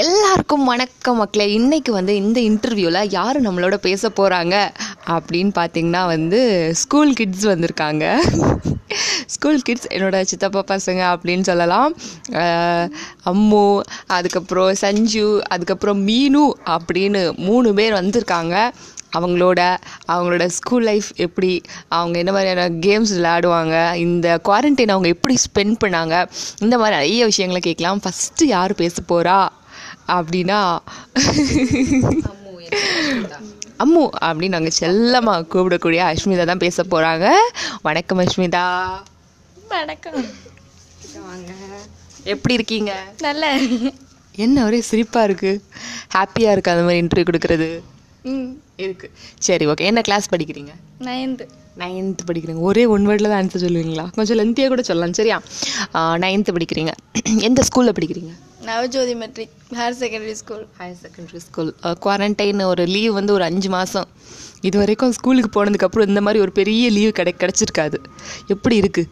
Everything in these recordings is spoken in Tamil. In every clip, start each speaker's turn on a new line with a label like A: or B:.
A: எல்லாருக்கும் வணக்கம் மக்களே. இன்னைக்கு வந்து இந்த இன்டர்வியூவில் யார் நம்மளோட பேச போகிறாங்க அப்படின்னு பார்த்தீங்கன்னா வந்து ஸ்கூல் கிட்ஸ் வந்திருக்காங்க. ஸ்கூல் கிட்ஸ் என்னோட சித்தப்பா பசங்க அப்படின்னு சொல்லலாம். அம்மு அதுக்கப்புறம் சஞ்சு அதுக்கப்புறம் மீனு அப்படின்னு மூணு பேர் வந்திருக்காங்க. அவங்களோட அவங்களோட ஸ்கூல் லைஃப் எப்படி அவங்க என்ன மாதிரியான கேம்ஸ் விளையாடுவாங்க இந்த குவாரண்டைன் அவங்க எப்படி ஸ்பெண்ட் பண்ணாங்க இந்த மாதிரி நிறைய விஷயங்களை கேட்கலாம். ஃபஸ்ட்டு யார் பேச போகிறா அப்படின்னா அம்மு அப்படின்னு நாங்கள் செல்லமாக கூப்பிடக்கூடிய அஷ்மிதா தான் பேச போகிறாங்க வணக்கம் அஷ்மிதா
B: வணக்கம்.
A: எப்படி இருக்கீங்க?
B: நல்ல.
A: என்ன ஒரே சிரிப்பாக இருக்குது ஹாப்பியாக இருக்குது அந்த மாதிரி இன்டர்வியூ கொடுக்குறது.
B: ம்.
A: இருக்கு. சரி ஓகே என்ன கிளாஸ் படிக்கிறீங்க?
B: நைன்த்து
A: நைன்த்து படிக்கிறீங்க. ஒரே ஒன் வேர்டில் தான் ஆன்சர் சொல்லுவீங்களா? கொஞ்சம் லென்த்தியாக கூட சொல்லலாம் சரியா? நைன்த்து படிக்கிறீங்க. எந்த ஸ்கூலில் படிக்கிறீங்க?
B: Navajothi matric higher secondary school
A: higher secondary school quarantine ஒரு லீவ் வந்து ஒரு அஞ்சு மாதம் இது வரைக்கும் ஸ்கூலுக்கு போனதுக்கப்புறம் இந்த மாதிரி ஒரு பெரிய லீவ் கிடை கிடச்சிருக்காது. எப்படி இருக்குது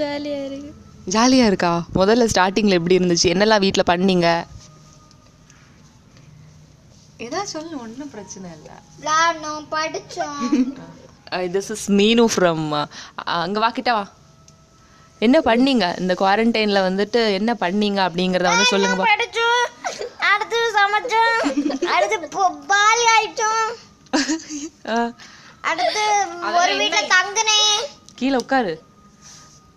B: ஜாலியாக இருக்கு.
A: ஜாலியாக இருக்கா? முதல்ல ஸ்டார்டிங்கில் எப்படி இருந்துச்சு? என்னெல்லாம் வீட்டில் பண்ணீங்க? ஏதாவது சொல்லு ஒன்றும் பிரச்சனை இல்லை.
B: விளாடணும் படித்தோம்
A: திஸ் இஸ் மீனு ஃப்ரம் அங்கே வாக்கிட்டா வா. என்ன பண்ணீங்க? இந்த குவாரண்டைனில் வந்துட்டு என்ன பண்ணீங்க அப்படிங்கிறத வந்து சொல்லுங்க பா
B: படித்தோம் அடுத்து சமைச்சோம் அடுத்து பால் ஆயிட்டோம்.
A: ஆ,
B: அடுத்து ஒரு வீட்டில் தங்கினேன்
A: கீழே உட்காரு.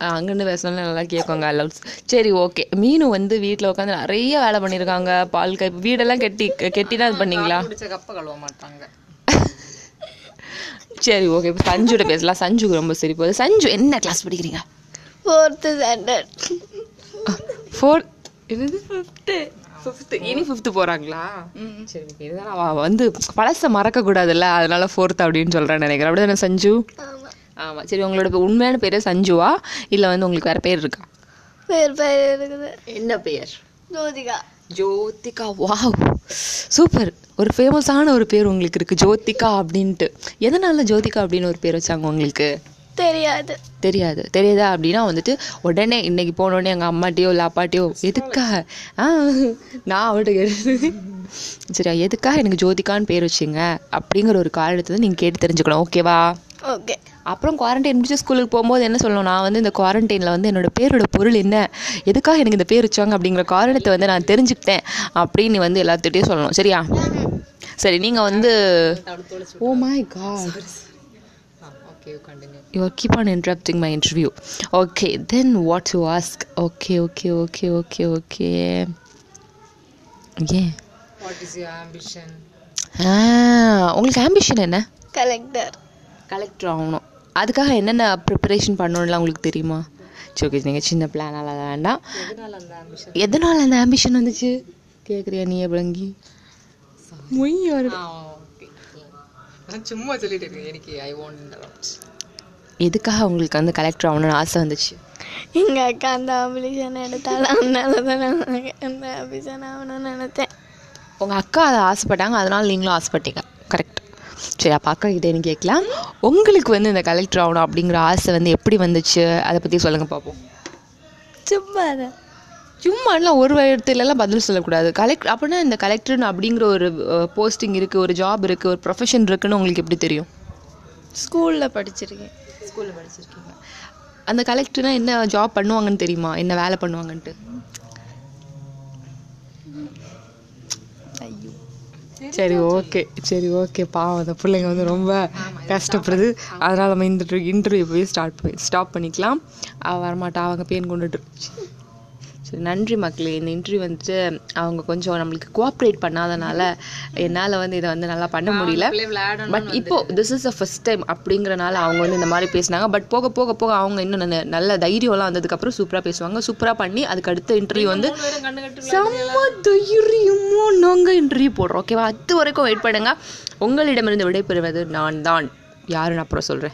A: அங்கேருந்து பேசினாலும் நல்லா கேட்குங்க அலவுட்ஸ் சரி ஓகே மீனு வந்து வீட்டில் உட்காந்து நிறைய வேலை பண்ணியிருக்காங்க பால் கை வீடெல்லாம் கெட்டி கெட்டி தான் இது பண்ணீங்களா?
C: கப்ப கழுவ மாட்டாங்க.
A: சரி ஓகே இப்போ சஞ்சுட பேசலாம். சஞ்சுக்கு ரொம்ப சரி போகுது சஞ்சு என்ன கிளாஸ் படிக்கிறீங்க?
B: ஃபோர்த்து ஸ்டாண்டர்ட்
A: ஃபோர் என்னது ஃபிஃப்த்து ஃபிஃப்த்து இனி ஃபிஃப்த்து போகிறாங்களா சரி இதுதான். அவள் வந்து பழசை மறக்கக்கூடாதுல்ல அதனால ஃபோர்த் அப்படின்னு சொல்கிறேன் நினைக்கிறேன். அப்படி தானே சஞ்சு?
B: ஆமாம்
A: ஆமாம் சரி உங்களோட உண்மையான பேர் சஞ்சுவா? இல்லை வந்து உங்களுக்கு வேறு பேர் இருக்கா?
B: பேர் பேர் இருக்குது.
A: என்ன பெயர்
B: ஜோதிகா.
A: ஜோதிகா வாவ். சூப்பர். ஒரு ஃபேமஸான ஒரு பேர் உங்களுக்கு இருக்குது ஜோதிகா அப்படின்ட்டு. எதனால ஜோதிகா அப்படின்னு ஒரு பேர் வச்சாங்க உங்களுக்கு?
B: தெரியாது.
A: தெரியாது. தெரியுதா அப்படின்னா வந்துட்டு உடனே இன்னைக்கு போனோடனே எங்கள் அம்மாட்டியோ இல்லை அப்பாட்டியோ எதுக்காக ஆ நான் அவட்ட கேட்டு சரியா எதுக்காக எனக்கு ஜோதிகான்னு பேர் வச்சிங்க? அப்படிங்கிற ஒரு காரணத்தை நீங்கள் கேட்டு தெரிஞ்சுக்கணும். ஓகேவா
B: ஓகே
A: அப்புறம் குவாரண்டைன் முடிச்சு ஸ்கூலுக்கு போகும்போது என்ன சொல்லணும்? நான் வந்து இந்த குவாரண்டைனில் வந்து என்னோட பேரோட பொருள் என்ன? எதுக்காக எனக்கு இந்த பேர் வச்சாங்க? அப்படிங்கிற காரணத்தை வந்து நான் தெரிஞ்சுக்கிட்டேன். அப்படின்னு நீ வந்து எல்லாத்துட்டையும் சொல்லணும். சரியா? சரி நீங்கள் வந்து ஓ my god
C: okay continue
A: you are keep on interrupting my interview. Okay then what to ask? Okay okay okay okay okay. Yeah.
C: What is your ambition
A: ah உங்களுக்கு ஆம்பிஷன் என்ன?
B: கலெக்டர்
A: கலெக்டர் ஆகணும். அதுக்காக என்னென்ன ப்ரிப்பரேஷன் பண்ணணும்லாம் உங்களுக்கு தெரியுமா? சரி ஓகே நீங்கள் சின்ன பிளானால வேண்டாம்.
C: எதனால அந்த ஆம்பிஷன்
A: எதனால் அந்த ஆம்பிஷன் வந்துச்சு? கேட்குறியா நீ விளங்கி மொய்யாரு
C: ஆ ஓகே நான் சும்மா சொல்லிட்டு இருக்கேன். எனக்கு ஐ வாண்ட் இன்டரப்ட்
A: எதுக்காக உங்களுக்கு வந்து கலெக்டர் ஆகணும்னு ஆசை வந்துச்சு?
B: எங்கள் அக்கா அந்த ஆம்பிஷன் எடுத்தாலும் அதனால தான் நான் அந்த ஆம்பிஷன் ஆகணும்னு நினைத்தேன்.
A: உங்கள் அக்கா அதை ஆசைப்பட்டாங்க அதனால் நீங்களும் ஆசைப்பட்டீங்க. கரெக்ட் சரி அப்போ அக்கா கிட்டே எனக்கு கேட்கலாம். உங்களுக்கு வந்து இந்த கலெக்டர் ஆகணும் அப்படிங்கிற ஆசை வந்து எப்படி வந்துச்சு? அதை பற்றி சொல்லுங்கள் பார்ப்போம்.
B: சும்மா தான்
A: சும்மாலாம் ஒரு இடத்துலலாம் பதில் சொல்லக்கூடாது. கலெக்டர் அப்படின்னா இந்த கலெக்டர்னு அப்படிங்கிற ஒரு போஸ்டிங் இருக்குது ஒரு ஜாப் இருக்குது ஒரு ப்ரொஃபஷன் இருக்குன்னு உங்களுக்கு எப்படி தெரியும்?
B: ஸ்கூலில் படிச்சிருக்கேன்.
A: ஸ்கூலில் படிச்சிருக்கீங்க. அந்த கலெக்டர்னா என்ன ஜாப் பண்ணுவாங்கன்னு தெரியுமா? என்ன வேலை பண்ணுவாங்கன்ட்டு?
B: ஐயோ.
A: சரி ஓகே சரி ஓகே பாவம் அந்த பிள்ளைங்க வந்து ரொம்ப கஷ்டப்படுது. அதனால் நம்ம இந்த இன்டர்வியூ போய் ஸ்டார்ட் பண்ணி ஸ்டாப் பண்ணிக்கலாம். வரமாட்டா அவங்க பேன் கொண்டுட்டு. சரி நன்றி மக்களே. இந்த இன்டர்வியூ வந்துட்டு அவங்க கொஞ்சம் நம்மளுக்கு கோஆப்ரேட் பண்ணாதனால என்னால் வந்து இதை வந்து நல்லா பண்ண முடியல. பட் இப்போ this is a first time அப்படிங்கிறனால அவங்க வந்து இந்த மாதிரி பேசினாங்க. பட் போக போக போக அவங்க இன்னும் நல்ல- நல்ல தைரியம்லாம் வந்ததுக்கப்புறம் சூப்பராக பேசுவாங்க. சூப்பராக பண்ணி அதுக்கு அடுத்த இன்டர்வியூ வந்து செம்ம தைரியமோ நாங்கள் இன்டர்வியூ போடுறோம். ஓகேவா அது வரைக்கும் வெயிட் பண்ணுங்க. உங்களிடமிருந்து விடைபெறுவது நான் தான் யாருன்னு அப்புறம் சொல்கிறேன்